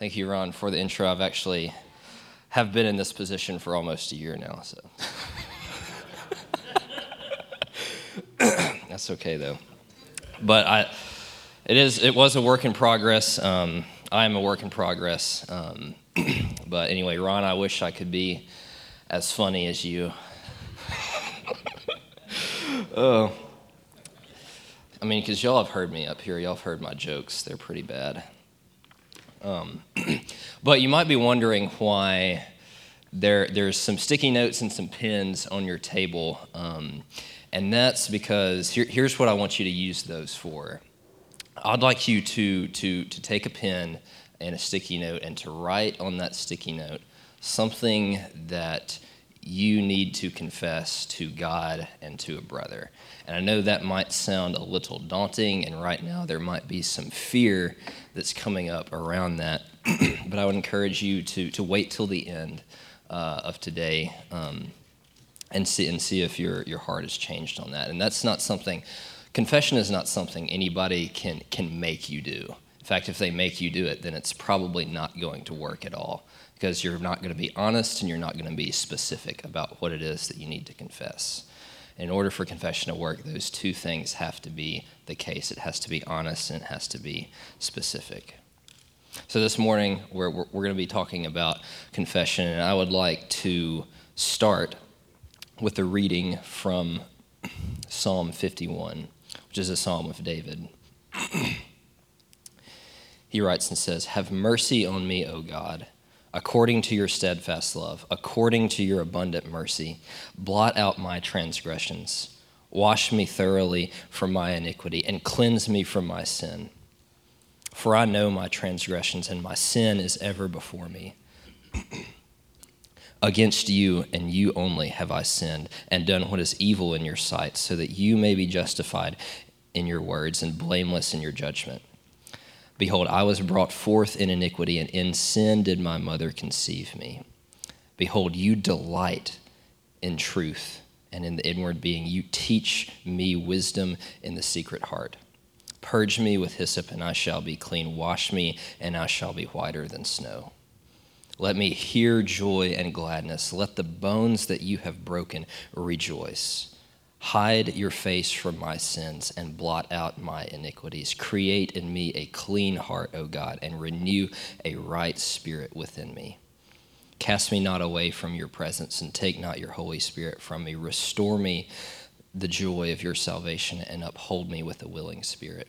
Thank you, Ron, for the intro. I've actually have been in this position for almost a year now, so that's okay though. But I, it is it was a work in progress. Um, I am a work in progress. Um, but anyway, Ron, I wish I could be as funny as you. oh. I mean, because y'all have heard me up here. Y'all have heard my jokes. They're pretty bad. Um, but you might be wondering why there, there's some sticky notes and some pins on your table. Um, and that's because here, here's what I want you to use those for. I'd like you to, to, to take a pen and a sticky note and to write on that sticky note something that you need to confess to God and to a brother. And I know that might sound a little daunting, and right now there might be some fear that's coming up around that. but I would encourage you to, to wait till the end uh, of today um, and, see, and see if your, your heart has changed on that. And that's not something, confession is not something anybody can, can make you do. In fact, if they make you do it, then it's probably not going to work at all because you're not going to be honest and you're not going to be specific about what it is that you need to confess. In order for confession to work, those two things have to be the case. It has to be honest and it has to be specific. So, this morning, we're, we're, we're going to be talking about confession, and I would like to start with a reading from Psalm 51, which is a psalm of David. he writes and says, Have mercy on me, O God according to your steadfast love, according to your abundant mercy. Blot out my transgressions. Wash me thoroughly from my iniquity and cleanse me from my sin. For I know my transgressions, and my sin is ever before me. Against you and you only have I sinned and done what is evil in your sight, so that you may be justified in your words and blameless in your judgment. Behold, I was brought forth in iniquity, and in sin did my mother conceive me. Behold, you delight in truth and in the inward being. You teach me wisdom in the secret heart. Purge me with hyssop, and I shall be clean. Wash me, and I shall be whiter than snow. Let me hear joy and gladness. Let the bones that you have broken rejoice. Hide your face from my sins and blot out my iniquities. Create in me a clean heart, O God, and renew a right spirit within me. Cast me not away from your presence and take not your Holy Spirit from me. Restore me the joy of your salvation and uphold me with a willing spirit.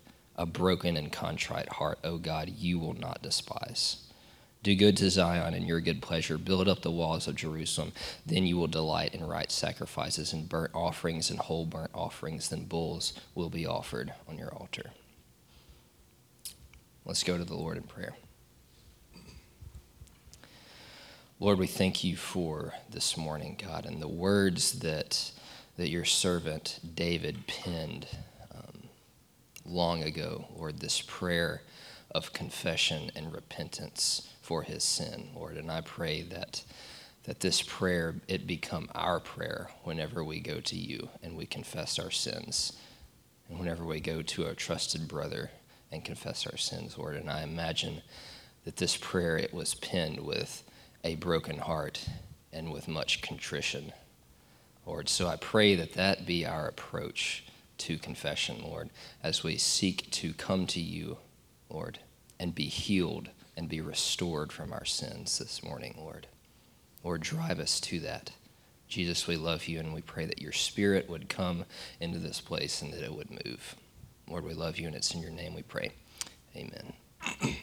a broken and contrite heart, O God, you will not despise. Do good to Zion in your good pleasure. Build up the walls of Jerusalem. Then you will delight in right sacrifices and burnt offerings and whole burnt offerings. Then bulls will be offered on your altar. Let's go to the Lord in prayer. Lord, we thank you for this morning, God, and the words that, that your servant David penned long ago, Lord, this prayer of confession and repentance for his sin, Lord. And I pray that that this prayer it become our prayer whenever we go to you and we confess our sins. And whenever we go to our trusted brother and confess our sins lord. And i imagine that this prayer it was penned with a broken heart and with much contrition lord. So i pray that that be our approach to confession, Lord, as we seek to come to you, Lord, and be healed and be restored from our sins this morning, Lord. Lord, drive us to that. Jesus, we love you and we pray that your spirit would come into this place and that it would move. Lord, we love you and it's in your name we pray. Amen.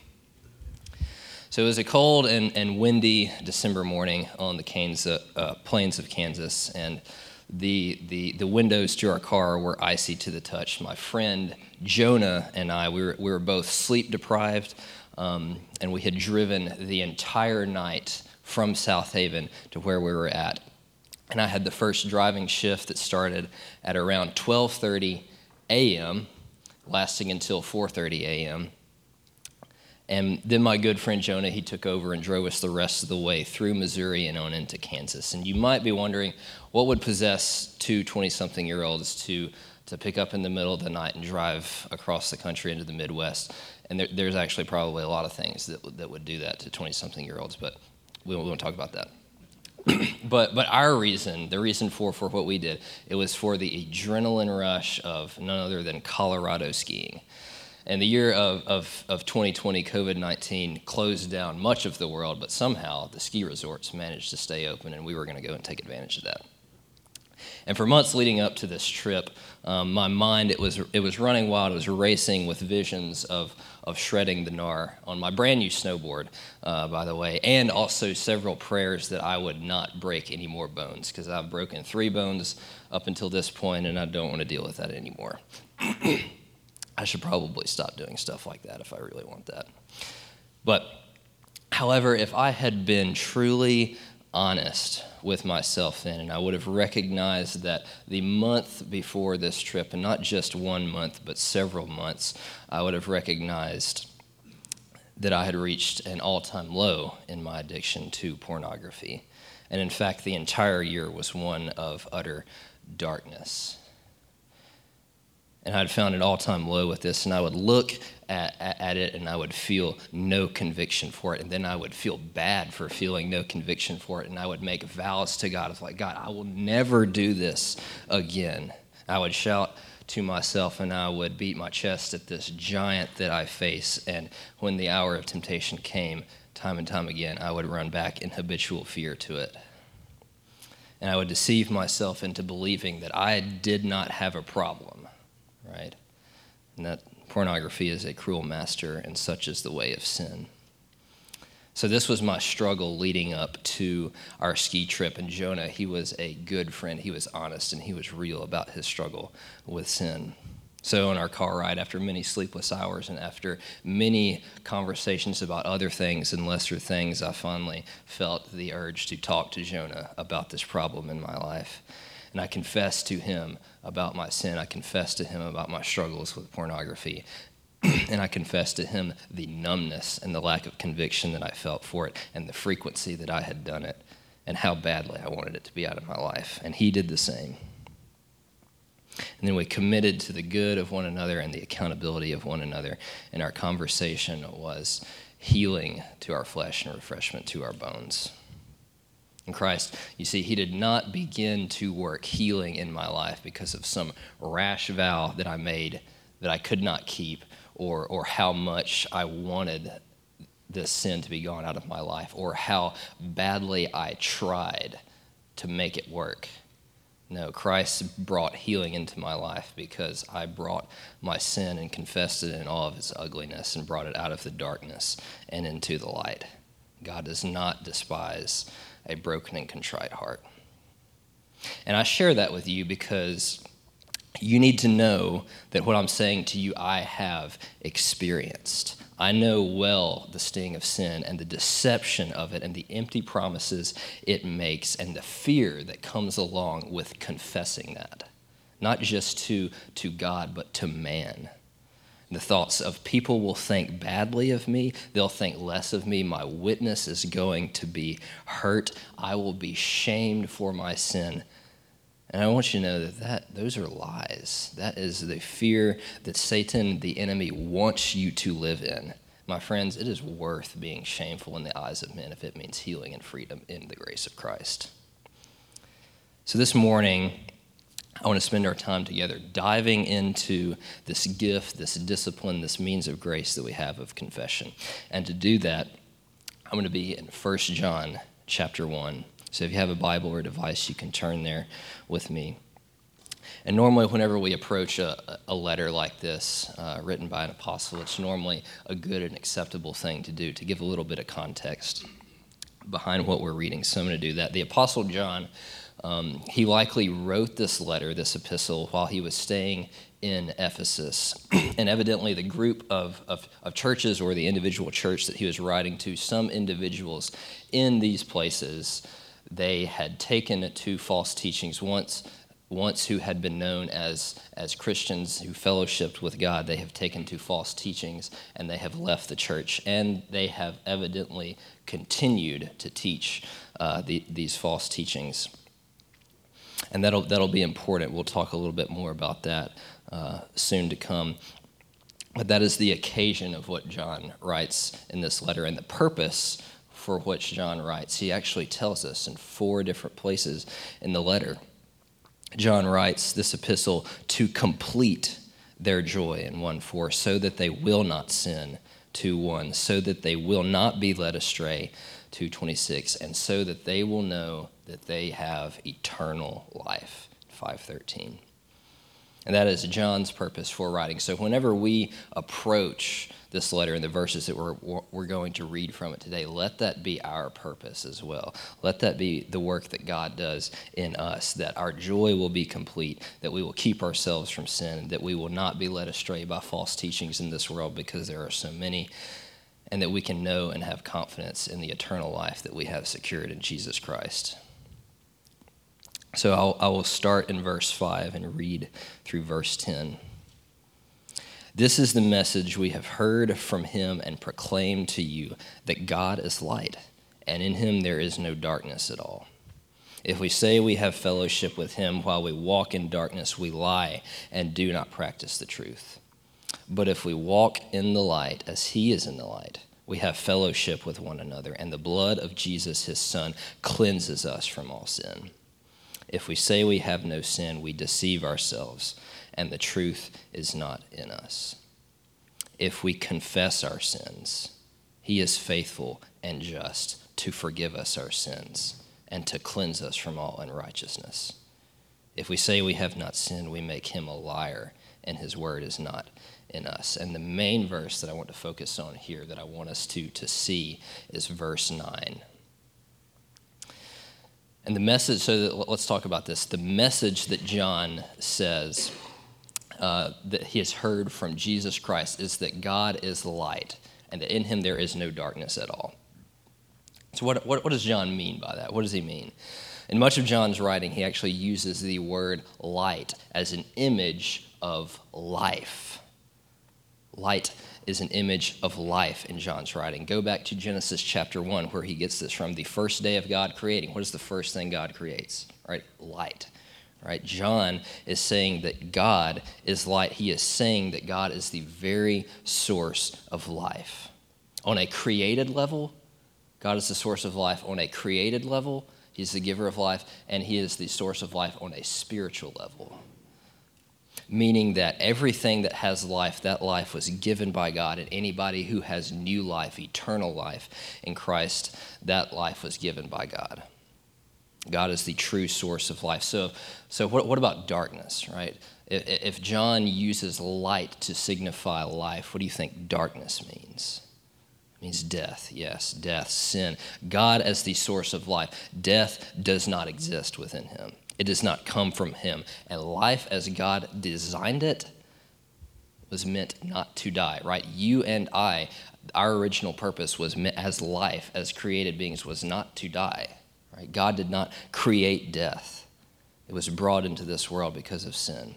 so it was a cold and, and windy December morning on the Kansas, uh, plains of Kansas, and the, the, the windows to our car were icy to the touch. My friend Jonah and I, we were, we were both sleep deprived. um, and we had driven the entire night from South Haven to where we were at. And I had the first driving shift that started at around 12:30 a.m., lasting until 4:30 a.m. And then my good friend Jonah, he took over and drove us the rest of the way through Missouri and on into Kansas. And you might be wondering what would possess two 20 something year olds to, to pick up in the middle of the night and drive across the country into the Midwest. And there, there's actually probably a lot of things that, that would do that to 20 something year olds, but we won't, we won't talk about that. but but our reason, the reason for for what we did, it was for the adrenaline rush of none other than Colorado skiing. And the year of, of, of 2020, COVID 19 closed down much of the world, but somehow the ski resorts managed to stay open, and we were going to go and take advantage of that. And for months leading up to this trip, um, my mind it was it was running wild. It was racing with visions of of shredding the gnar on my brand new snowboard, uh, by the way, and also several prayers that I would not break any more bones because I've broken three bones up until this point, and I don't want to deal with that anymore. I should probably stop doing stuff like that if I really want that. But, however, if I had been truly honest with myself then, and I would have recognized that the month before this trip, and not just one month, but several months, I would have recognized that I had reached an all time low in my addiction to pornography. And in fact, the entire year was one of utter darkness and I'd found an all time low with this, and I would look at, at, it and I would feel no conviction for it. And then I would feel bad for feeling no conviction for it. And I would make vows to God of like, God, I will never do this again. I would shout to myself and I would beat my chest at this giant that I face. And when the hour of temptation came, time and time again, I would run back in habitual fear to it. And I would deceive myself into believing that I did not have a problem right? And that pornography is a cruel master, and such is the way of sin. So, this was my struggle leading up to our ski trip. And Jonah, he was a good friend. He was honest and he was real about his struggle with sin. So, on our car ride, after many sleepless hours and after many conversations about other things and lesser things, I finally felt the urge to talk to Jonah about this problem in my life. And I confessed to him about my sin. I confessed to him about my struggles with pornography. and I confessed to him the numbness and the lack of conviction that I felt for it and the frequency that I had done it and how badly I wanted it to be out of my life. And he did the same. And then we committed to the good of one another and the accountability of one another. And our conversation was healing to our flesh and refreshment to our bones in Christ, you see, He did not begin to work healing in my life because of some rash vow that I made that I could not keep or, or how much I wanted this sin to be gone out of my life or how badly I tried to make it work. No, Christ brought healing into my life because I brought my sin and confessed it in all of its ugliness and brought it out of the darkness and into the light. God does not despise a broken and contrite heart. And I share that with you because you need to know that what I'm saying to you, I have experienced. I know well the sting of sin and the deception of it and the empty promises it makes and the fear that comes along with confessing that, not just to, to God, but to man the thoughts of people will think badly of me. They'll think less of me. My witness is going to be hurt. I will be shamed for my sin. And I want you to know that, that those are lies. That is the fear that Satan, the enemy, wants you to live in. My friends, it is worth being shameful in the eyes of men if it means healing and freedom in the grace of Christ. So this morning, I want to spend our time together diving into this gift, this discipline, this means of grace that we have of confession. And to do that, I'm going to be in 1 John chapter 1. So if you have a Bible or a device, you can turn there with me. And normally, whenever we approach a, a letter like this, uh, written by an apostle, it's normally a good and acceptable thing to do to give a little bit of context behind what we're reading. So I'm going to do that. The apostle John Um, he likely wrote this letter, this epistle, while he was staying in Ephesus. and evidently, the group of, of, of, churches or the individual church that he was writing to, some individuals in these places, they had taken to false teachings once. Once who had been known as, as Christians who fellowshipped with God, they have taken to false teachings and they have left the church. And they have evidently continued to teach uh, the, these false teachings and that'll that'll be important. We'll talk a little bit more about that uh, soon to come. But that is the occasion of what John writes in this letter, and the purpose for which John writes. He actually tells us in four different places in the letter. John writes this epistle to complete their joy in 1 4, so that they will not sin, 2 1, so that they will not be led astray, 226, and so that they will know that they have eternal life. 513. And that is John's purpose for writing. So whenever we approach this letter and the verses that we're, we're going to read from it today, let that be our purpose as well. Let that be the work that God does in us, that our joy will be complete, that we will keep ourselves from sin, that we will not be led astray by false teachings in this world because there are so many, and that we can know and have confidence in the eternal life that we have secured in Jesus Christ. So I'll, I will start in verse 5 and read through verse 10. This is the message we have heard from him and proclaimed to you that God is light, and in him there is no darkness at all. If we say we have fellowship with him while we walk in darkness, we lie and do not practice the truth. But if we walk in the light as he is in the light, we have fellowship with one another, and the blood of Jesus, his son, cleanses us from all sin. If we say we have no sin, we deceive ourselves, and the truth is not in us. If we confess our sins, he is faithful and just to forgive us our sins and to cleanse us from all unrighteousness. If we say we have not sinned, we make him a liar, and his word is not in us. And the main verse that I want to focus on here, that I want us to, to see, is verse 9. And the message, so let's talk about this. The message that John says uh, that he has heard from Jesus Christ is that God is light and that in him there is no darkness at all. So, what, what, what does John mean by that? What does he mean? In much of John's writing, he actually uses the word light as an image of life. Light is an image of life in John's writing. Go back to Genesis chapter 1, where he gets this from the first day of God creating. What is the first thing God creates? Right? Light. Right? John is saying that God is light. He is saying that God is the very source of life. On a created level, God is the source of life. On a created level, He's the giver of life, and He is the source of life on a spiritual level meaning that everything that has life, that life was given by God, and anybody who has new life, eternal life in Christ, that life was given by God. God is the true source of life. So, so what, what about darkness, right? If, if John uses light to signify life, what do you think darkness means? It means death, yes, death, sin. God as the source of life. Death does not exist within him. It does not come from him. And life as God designed it was meant not to die, right? You and I, our original purpose was meant as life, as created beings, was not to die, right? God did not create death. It was brought into this world because of sin.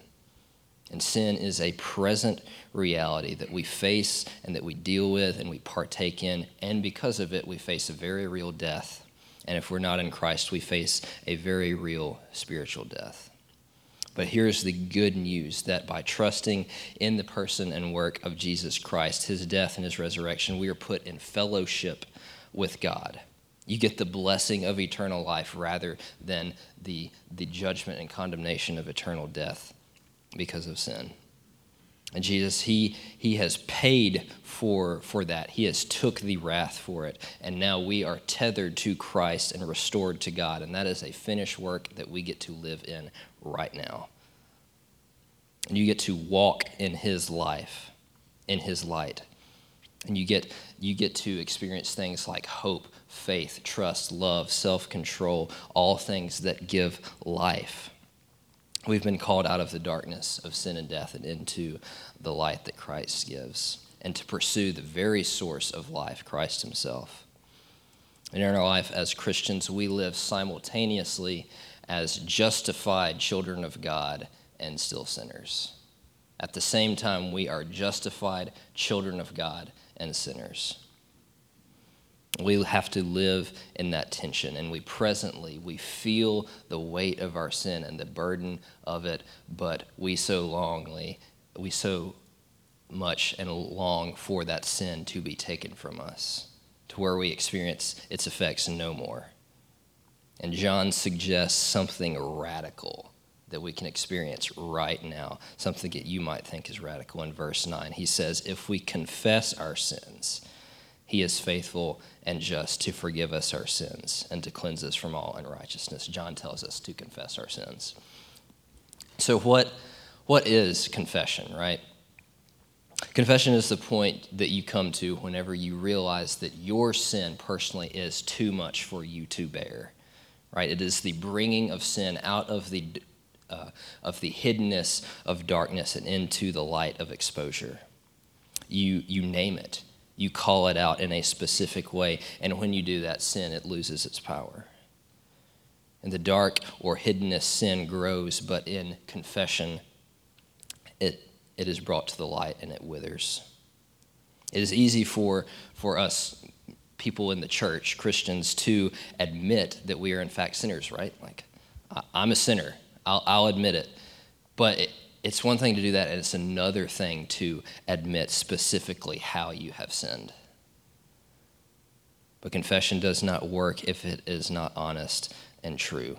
And sin is a present reality that we face and that we deal with and we partake in. And because of it, we face a very real death and if we're not in Christ, we face a very real spiritual death. But here's the good news that by trusting in the person and work of Jesus Christ, his death and his resurrection, we are put in fellowship with God. You get the blessing of eternal life rather than the, the judgment and condemnation of eternal death because of sin. And Jesus, he, he has paid for, for that. He has took the wrath for it. And now we are tethered to Christ and restored to God. And that is a finished work that we get to live in right now. And you get to walk in his life, in his light. And you get, you get to experience things like hope, faith, trust, love, self control, all things that give life. We've been called out of the darkness of sin and death and into the light that Christ gives, and to pursue the very source of life, Christ Himself. And in our life as Christians, we live simultaneously as justified children of God and still sinners. At the same time, we are justified children of God and sinners. We have to live in that tension, and we presently we feel the weight of our sin and the burden of it, but we so longly, we so much and long for that sin to be taken from us, to where we experience its effects no more. And John suggests something radical that we can experience right now, something that you might think is radical in verse 9. He says, If we confess our sins, he is faithful and just to forgive us our sins and to cleanse us from all unrighteousness. John tells us to confess our sins. So, what, what is confession, right? Confession is the point that you come to whenever you realize that your sin personally is too much for you to bear, right? It is the bringing of sin out of the, uh, of the hiddenness of darkness and into the light of exposure. You, you name it you call it out in a specific way. And when you do that, sin, it loses its power. And the dark or hiddenness sin grows, but in confession, it, it is brought to the light and it withers. It is easy for, for us, people in the church, Christians, to admit that we are in fact sinners, right? Like, I'm a sinner. I'll, I'll admit it. But it, it's one thing to do that, and it's another thing to admit specifically how you have sinned. But confession does not work if it is not honest and true.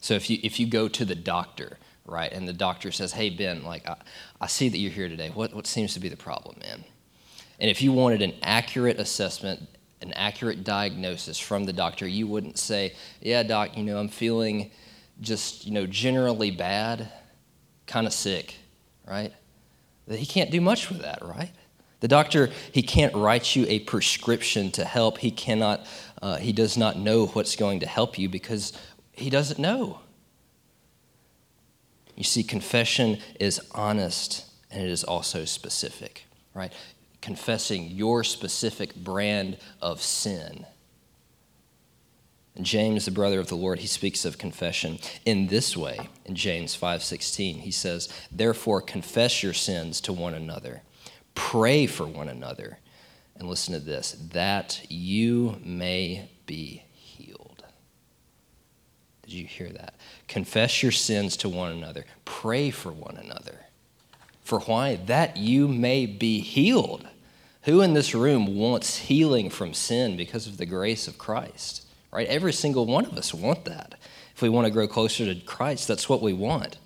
So if you if you go to the doctor, right, and the doctor says, "Hey Ben, like I, I see that you're here today. What what seems to be the problem, man?" And if you wanted an accurate assessment, an accurate diagnosis from the doctor, you wouldn't say, "Yeah, doc, you know, I'm feeling just you know generally bad." Kind of sick, right? That he can't do much with that, right? The doctor, he can't write you a prescription to help. He cannot, uh, he does not know what's going to help you because he doesn't know. You see, confession is honest and it is also specific, right? Confessing your specific brand of sin James, the brother of the Lord, he speaks of confession in this way in James 5:16. He says, "Therefore confess your sins to one another. Pray for one another." And listen to this, that you may be healed. Did you hear that? Confess your sins to one another. Pray for one another. For why? That you may be healed. Who in this room wants healing from sin because of the grace of Christ? Right? Every single one of us want that. If we want to grow closer to Christ, that's what we want,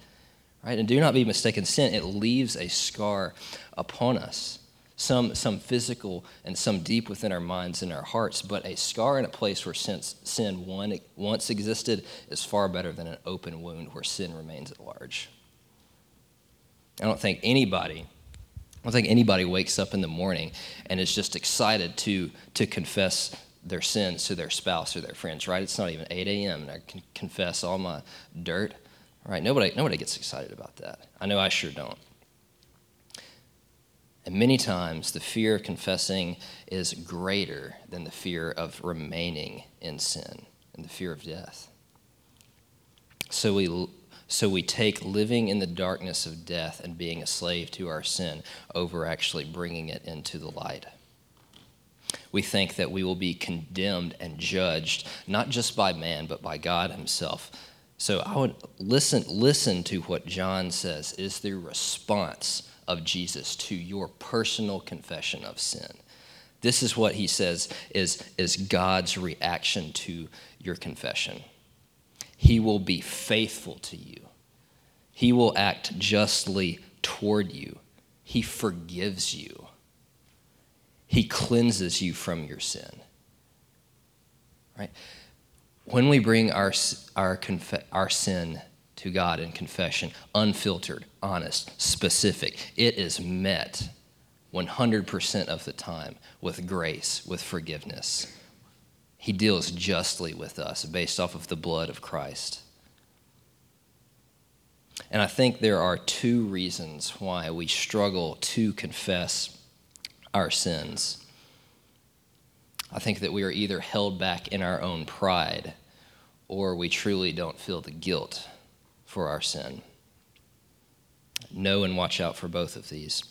right? And do not be mistaken, sin, it leaves a scar upon us. Some, some physical and some deep within our minds and our hearts, but a scar in a place where sin, sin one, once existed is far better than an open wound where sin remains at large. I don't think anybody I don't think anybody wakes up in the morning and is just excited to, to confess their sins to their spouse or their friends, right? It's not even 8 a.m. and I can confess all my dirt, right? Nobody, nobody gets excited about that. I know I sure don't. And many times the fear of confessing is greater than the fear of remaining in sin and the fear of death. So we, so we take living in the darkness of death and being a slave to our sin over actually bringing it into the light we think that we will be condemned and judged, not just by man, but by God Himself. So I would listen, listen to what John says is the response of Jesus to your personal confession of sin. This is what he says is, is God's reaction to your confession. He will be faithful to you. He will act justly toward you. He forgives you. He cleanses you from your sin. Right? When we bring our, our, conf- our sin to God in confession, unfiltered, honest, specific, it is met 100% of the time with grace, with forgiveness. He deals justly with us based off of the blood of Christ. And I think there are two reasons why we struggle to confess our sins. I think that we are either held back in our own pride or we truly don't feel the guilt for our sin. Know and watch out for both of these.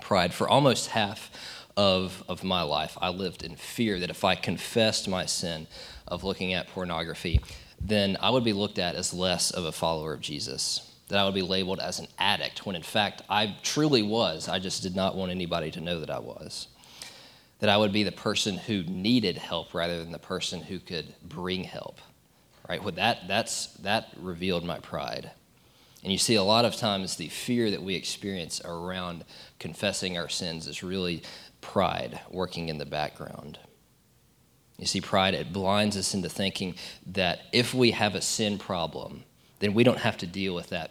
Pride. For almost half of, of my life, I lived in fear that if I confessed my sin of looking at pornography, then I would be looked at as less of a follower of Jesus. That I would be labeled as an addict, when in fact I truly was. I just did not want anybody to know that I was. That I would be the person who needed help rather than the person who could bring help right? Well, that, that's, that revealed my pride. And you see, a lot of times the fear that we experience around confessing our sins is really pride working in the background. You see, pride, it blinds us into thinking that if we have a sin problem, then we don't have to deal with that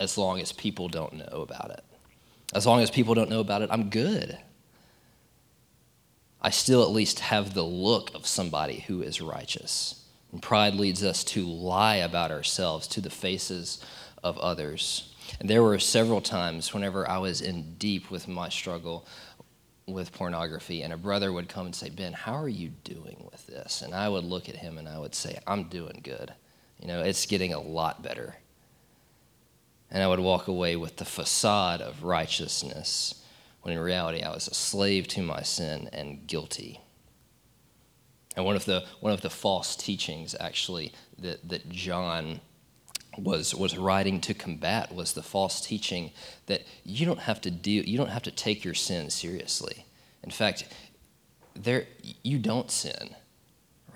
as long as people don't know about it. As long as people don't know about it, I'm good. I still at least have the look of somebody who is righteous. And pride leads us to lie about ourselves to the faces of others. And there were several times whenever I was in deep with my struggle with pornography, and a brother would come and say, Ben, how are you doing with this? And I would look at him and I would say, I'm doing good. You know, it's getting a lot better. And I would walk away with the facade of righteousness, when in reality I was a slave to my sin and guilty. And one of the, one of the false teachings, actually, that, that John was, was writing to combat was the false teaching that you don't have to deal, you don't have to take your sin seriously. In fact, there, you don't sin.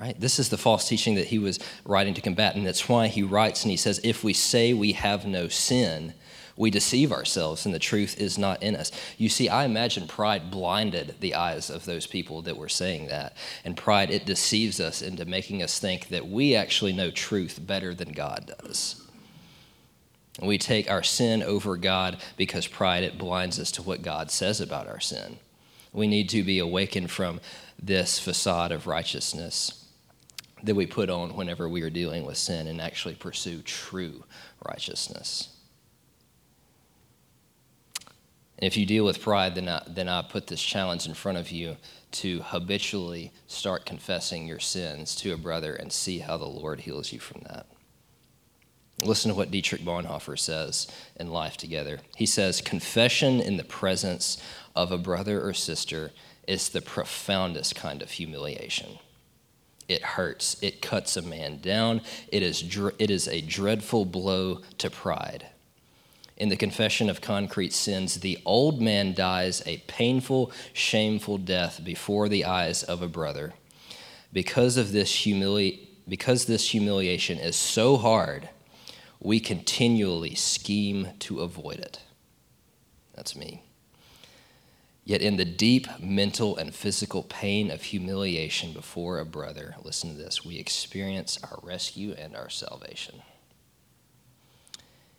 Right? This is the false teaching that he was writing to combat, and that's why he writes and he says, If we say we have no sin, we deceive ourselves and the truth is not in us. You see, I imagine pride blinded the eyes of those people that were saying that. And pride, it deceives us into making us think that we actually know truth better than God does. And we take our sin over God because pride, it blinds us to what God says about our sin. We need to be awakened from this facade of righteousness that we put on whenever we are dealing with sin and actually pursue true righteousness. And if you deal with pride, then I, then I put this challenge in front of you to habitually start confessing your sins to a brother and see how the Lord heals you from that. Listen to what Dietrich Bonhoeffer says in Life Together. He says, Confession in the presence of a brother or sister is the profoundest kind of humiliation. It hurts, it cuts a man down, it is, it is a dreadful blow to pride in the confession of concrete sins, the old man dies a painful, shameful death before the eyes of a brother. Because of this humili- because this humiliation is so hard, we continually scheme to avoid it. That's me. Yet, in the deep mental and physical pain of humiliation before a brother, listen to this, we experience our rescue and our salvation.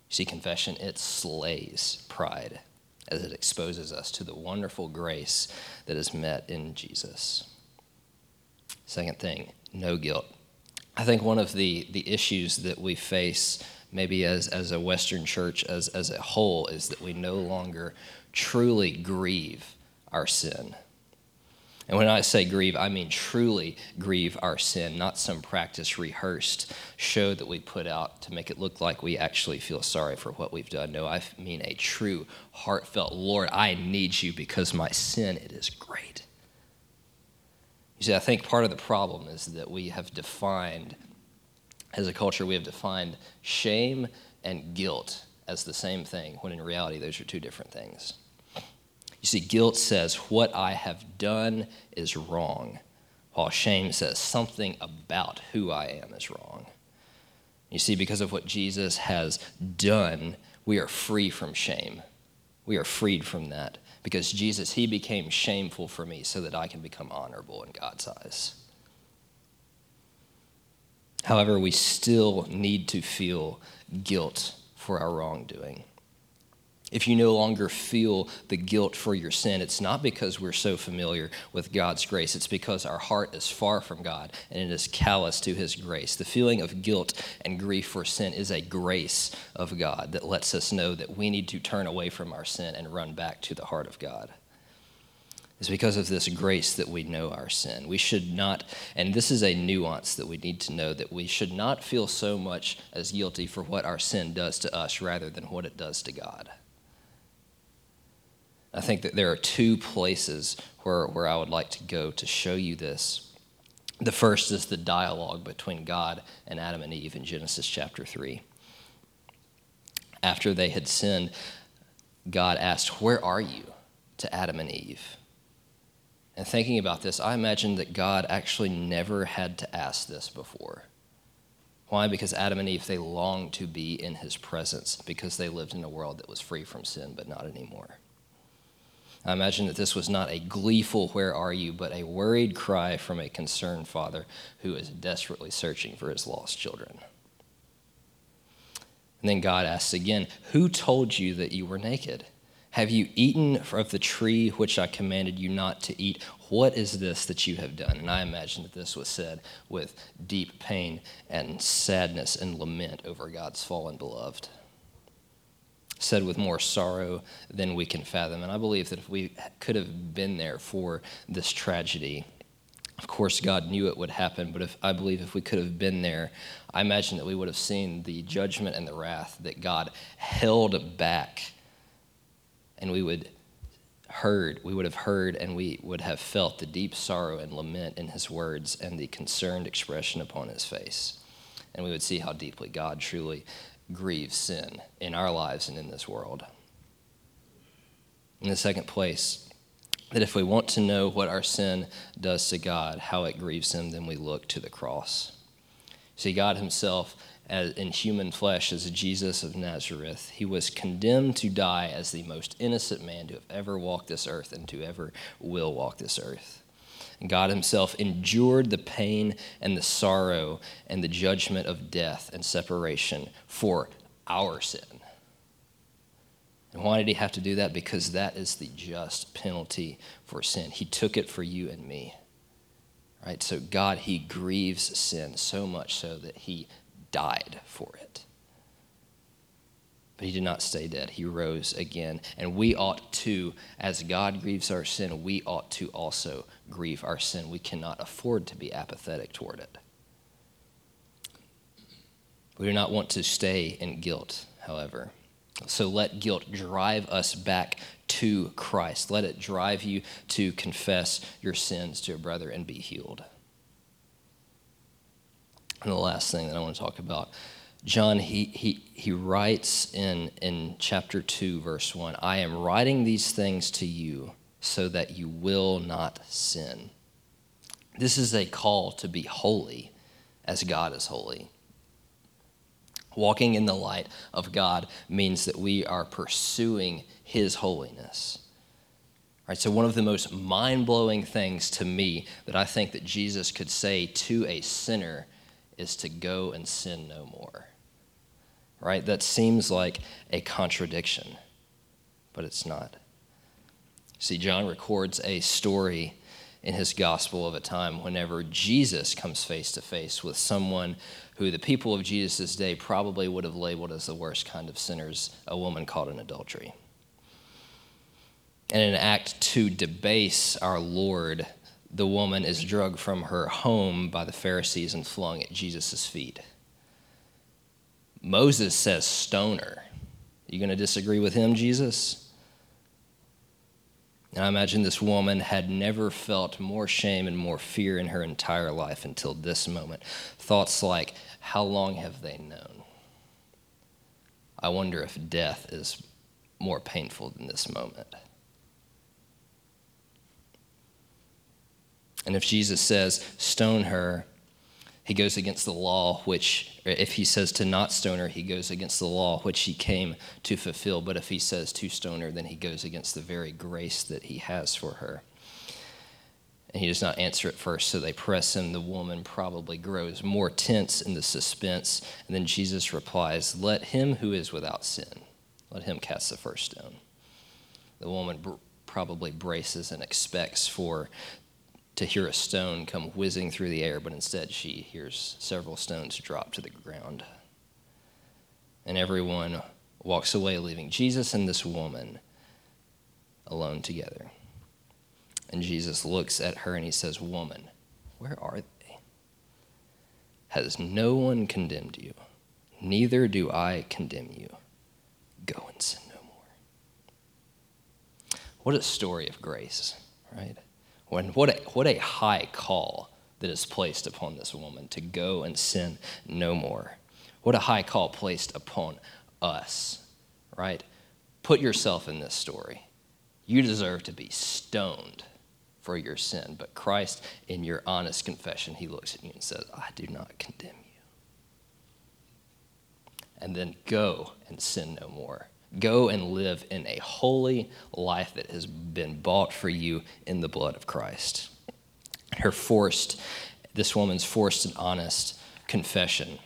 See, confession, it slays pride as it exposes us to the wonderful grace that is met in Jesus. Second thing, no guilt. I think one of the, the issues that we face, maybe as, as a Western church as, as a whole, is that we no longer truly grieve our sin. And when I say grieve, I mean truly grieve our sin, not some practice rehearsed show that we put out to make it look like we actually feel sorry for what we've done. No, I mean a true, heartfelt, Lord, I need you because my sin, it is great. You see, I think part of the problem is that we have defined, as a culture, we have defined shame and guilt as the same thing, when in reality, those are two different things. You see, guilt says, What I have done is wrong, while shame says, Something about who I am is wrong. You see, because of what Jesus has done, we are free from shame. We are freed from that because Jesus, He became shameful for me so that I can become honorable in God's eyes. However, we still need to feel guilt for our wrongdoing. If you no longer feel the guilt for your sin, it's not because we're so familiar with God's grace. It's because our heart is far from God and it is callous to His grace. The feeling of guilt and grief for sin is a grace of God that lets us know that we need to turn away from our sin and run back to the heart of God. It's because of this grace that we know our sin. We should not, and this is a nuance that we need to know, that we should not feel so much as guilty for what our sin does to us rather than what it does to God. I think that there are two places where, where I would like to go to show you this. The first is the dialogue between God and Adam and Eve in Genesis chapter 3. After they had sinned, God asked, Where are you? to Adam and Eve. And thinking about this, I imagine that God actually never had to ask this before. Why? Because Adam and Eve, they longed to be in his presence because they lived in a world that was free from sin, but not anymore. I imagine that this was not a gleeful, where are you, but a worried cry from a concerned father who is desperately searching for his lost children. And then God asks again, Who told you that you were naked? Have you eaten of the tree which I commanded you not to eat? What is this that you have done? And I imagine that this was said with deep pain and sadness and lament over God's fallen beloved said with more sorrow than we can fathom. And I believe that if we could have been there for this tragedy, of course, God knew it would happen, but if, I believe if we could have been there, I imagine that we would have seen the judgment and the wrath that God held back, and we would heard, we would have heard, and we would have felt the deep sorrow and lament in His words and the concerned expression upon His face, and we would see how deeply God truly grieve sin in our lives and in this world. In the second place, that if we want to know what our sin does to God, how it grieves Him, then we look to the cross. See, God Himself, as, in human flesh, as Jesus of Nazareth, He was condemned to die as the most innocent man to have ever walked this earth and to ever will walk this earth. God Himself endured the pain and the sorrow and the judgment of death and separation for our sin. And why did He have to do that? Because that is the just penalty for sin. He took it for you and me. Right? So God, He grieves sin so much so that He died for it. But he did not stay dead. He rose again. And we ought to, as God grieves our sin, we ought to also grieve our sin. We cannot afford to be apathetic toward it. We do not want to stay in guilt, however. So let guilt drive us back to Christ. Let it drive you to confess your sins to a brother and be healed. And the last thing that I want to talk about John, he, he, he writes in, in chapter 2, verse 1 I am writing these things to you so that you will not sin. This is a call to be holy as God is holy. Walking in the light of God means that we are pursuing His holiness. All right, so one of the most mind-blowing things to me that I think that Jesus could say to a sinner is to go and sin no more right? That seems like a contradiction, but it's not. See, John records a story in his gospel of a time whenever Jesus comes face to face with someone who the people of Jesus' day probably would have labeled as the worst kind of sinners, a woman caught in adultery. And in an act to debase our Lord, the woman is drugged from her home by the Pharisees and flung at Jesus' feet. Moses says stoner. You going to disagree with him, Jesus? And I imagine this woman had never felt more shame and more fear in her entire life until this moment. Thoughts like, how long have they known? I wonder if death is more painful than this moment. And if Jesus says, stone her, he goes against the law, which, if he says to not stone her, he goes against the law which he came to fulfill. But if he says to stone her, then he goes against the very grace that he has for her. And he does not answer at first, so they press him. The woman probably grows more tense in the suspense. And then Jesus replies, Let him who is without sin. Let him cast the first stone. The woman br- probably braces and expects for to hear a stone come whizzing through the air, but instead she hears several stones drop to the ground. And everyone walks away, leaving Jesus and this woman alone together. And Jesus looks at her and he says, Woman, where are they? Has no one condemned you? Neither do I condemn you. Go and sin no more. What a story of grace, right? What, a, what a high call that is placed upon this woman to go and sin no more. What a high call placed upon us, right? Put yourself in this story. You deserve to be stoned for your sin, but Christ, in your honest confession, he looks at you and says, I do not condemn you. And then go and sin no more. Go and live in a holy life that has been bought for you in the blood of Christ. Her forced, this woman's forced and honest confession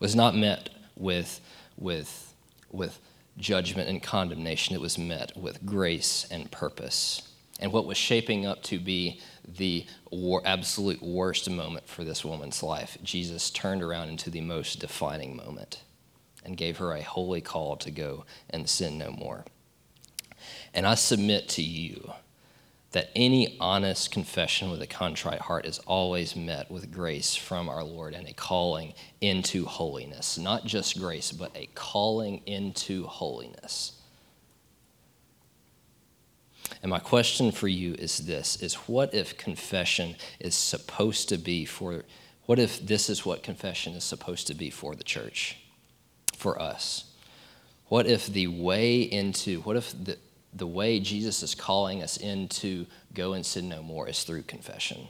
was not met with, with, with judgment and condemnation. It was met with grace and purpose. And what was shaping up to be the war, absolute worst moment for this woman's life, Jesus turned around into the most defining moment and gave her a holy call to go and sin no more. And I submit to you that any honest confession with a contrite heart is always met with grace from our Lord and a calling into holiness. Not just grace, but a calling into holiness. And my question for you is this is what if confession is supposed to be for what if this is what confession is supposed to be for the church? For us? What if the way into what if the the way Jesus is calling us into go and sin no more is through confession?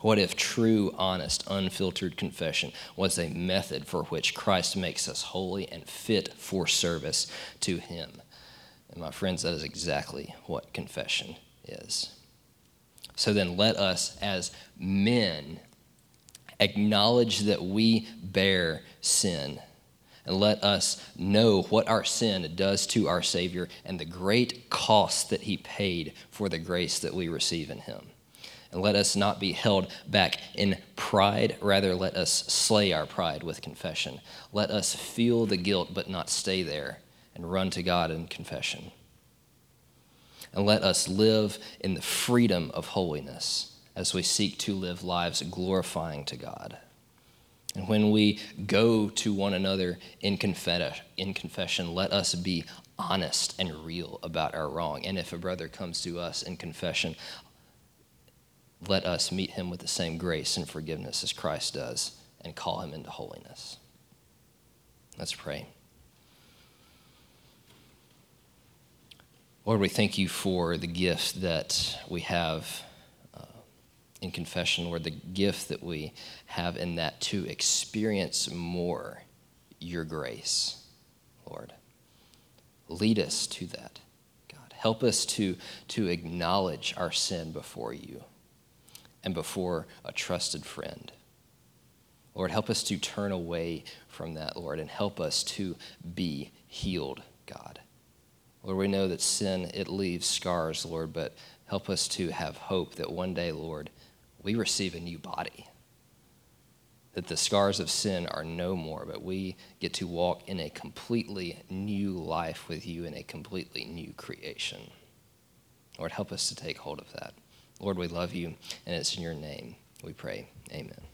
What if true, honest, unfiltered confession was a method for which Christ makes us holy and fit for service to Him? And my friends, that is exactly what confession is. So then let us, as men, acknowledge that we bear sin and let us know what our sin does to our Savior and the great cost that He paid for the grace that we receive in Him. And let us not be held back in pride, rather, let us slay our pride with confession. Let us feel the guilt, but not stay there, and run to God in confession. And let us live in the freedom of holiness as we seek to live lives glorifying to God. And when we go to one another in, in confession, let us be honest and real about our wrong. And if a brother comes to us in confession, let us meet him with the same grace and forgiveness as Christ does and call him into holiness. Let's pray. Lord, we thank you for the gift that we have in confession, Lord, the gift that we have in that to experience more your grace, Lord. Lead us to that, God. Help us to, to acknowledge our sin before you and before a trusted friend. Lord, help us to turn away from that, Lord, and help us to be healed, God. Lord, we know that sin, it leaves scars, Lord, but help us to have hope that one day, Lord, we receive a new body. That the scars of sin are no more, but we get to walk in a completely new life with you in a completely new creation. Lord, help us to take hold of that. Lord, we love you, and it's in your name we pray. Amen.